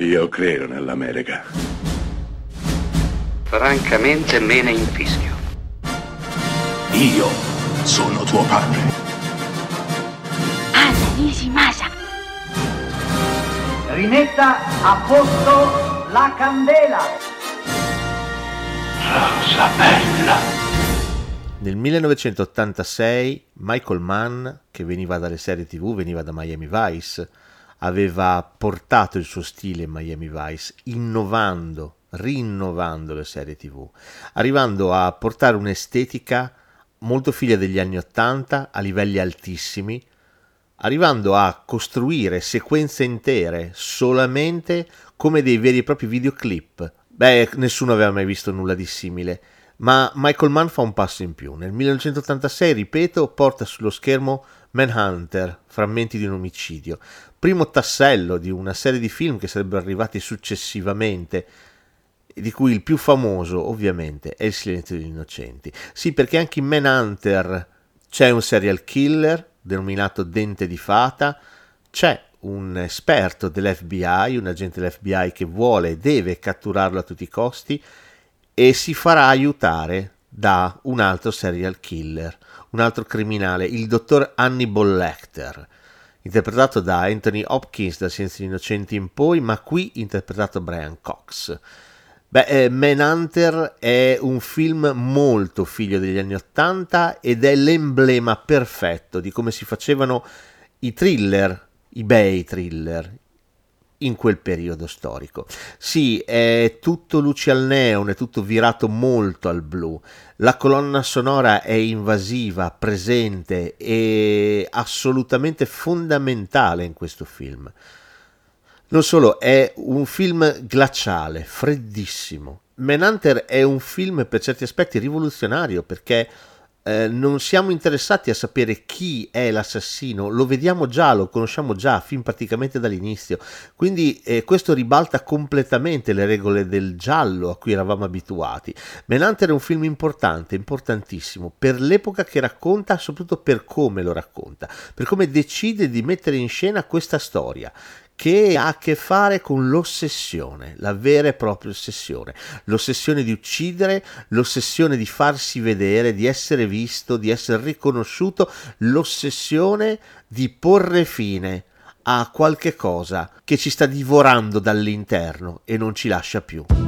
Io credo nell'America. Francamente me ne infischio. Io sono tuo padre. Anna Nishimasa. Rimetta a posto la candela. Rosa bella. Nel 1986 Michael Mann, che veniva dalle serie tv, veniva da Miami Vice, aveva portato il suo stile in Miami Vice, innovando, rinnovando le serie tv, arrivando a portare un'estetica molto figlia degli anni 80 a livelli altissimi, arrivando a costruire sequenze intere solamente come dei veri e propri videoclip. Beh, nessuno aveva mai visto nulla di simile. Ma Michael Mann fa un passo in più. Nel 1986, ripeto, porta sullo schermo Manhunter, frammenti di un omicidio, primo tassello di una serie di film che sarebbero arrivati successivamente, di cui il più famoso ovviamente è Il silenzio degli innocenti. Sì, perché anche in Manhunter c'è un serial killer denominato Dente di Fata, c'è un esperto dell'FBI, un agente dell'FBI che vuole e deve catturarlo a tutti i costi e si farà aiutare da un altro serial killer, un altro criminale, il dottor Hannibal Lecter, interpretato da Anthony Hopkins da Senza Innocenti in poi, ma qui interpretato Brian Cox. Beh, eh, Manhunter è un film molto figlio degli anni Ottanta ed è l'emblema perfetto di come si facevano i thriller, i bei thriller, in quel periodo storico. Sì, è tutto luci al neon, è tutto virato molto al blu. La colonna sonora è invasiva, presente e assolutamente fondamentale in questo film. Non solo, è un film glaciale, freddissimo. Manhunter è un film per certi aspetti rivoluzionario perché eh, non siamo interessati a sapere chi è l'assassino, lo vediamo già, lo conosciamo già fin praticamente dall'inizio. Quindi eh, questo ribalta completamente le regole del giallo a cui eravamo abituati. Manhunter è un film importante, importantissimo, per l'epoca che racconta, soprattutto per come lo racconta, per come decide di mettere in scena questa storia che ha a che fare con l'ossessione, la vera e propria ossessione, l'ossessione di uccidere, l'ossessione di farsi vedere, di essere visto, di essere riconosciuto, l'ossessione di porre fine a qualche cosa che ci sta divorando dall'interno e non ci lascia più.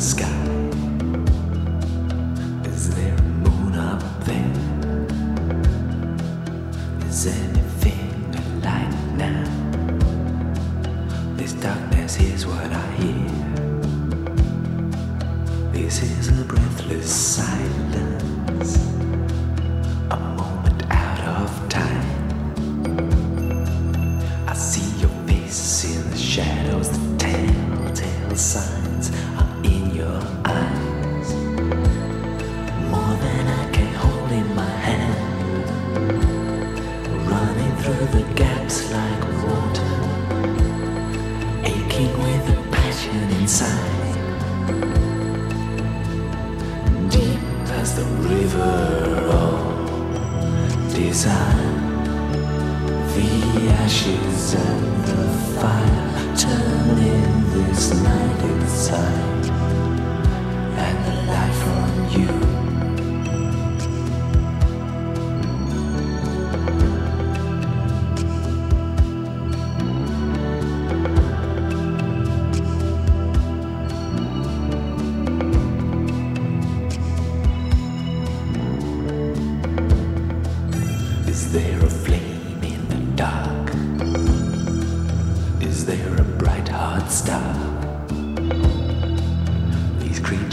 sky? Is there a moon up there? Is anything alive now? This darkness, here's what I hear. This is a breathless silence. like water, aching with a passion inside. Deep as the river of desire, the ashes and the fire turn in this night inside.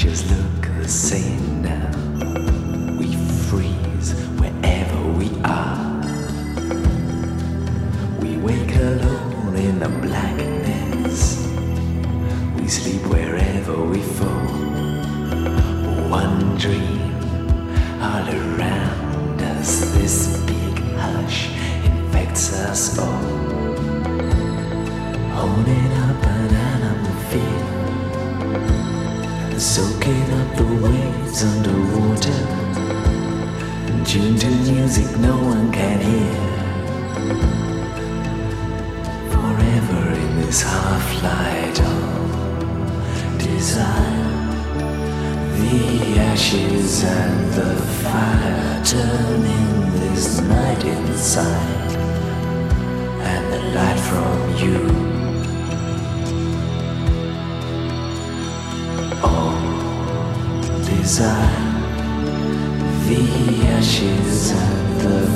Creatures look the same now. We freeze wherever we are. We wake alone in the blackness. We sleep wherever we fall. One dream all around Soaking up the waves underwater. Tune to music no one can hear. Forever in this half light of desire. The ashes and the fire turning this night inside. And the light from you. ashes the ashes and the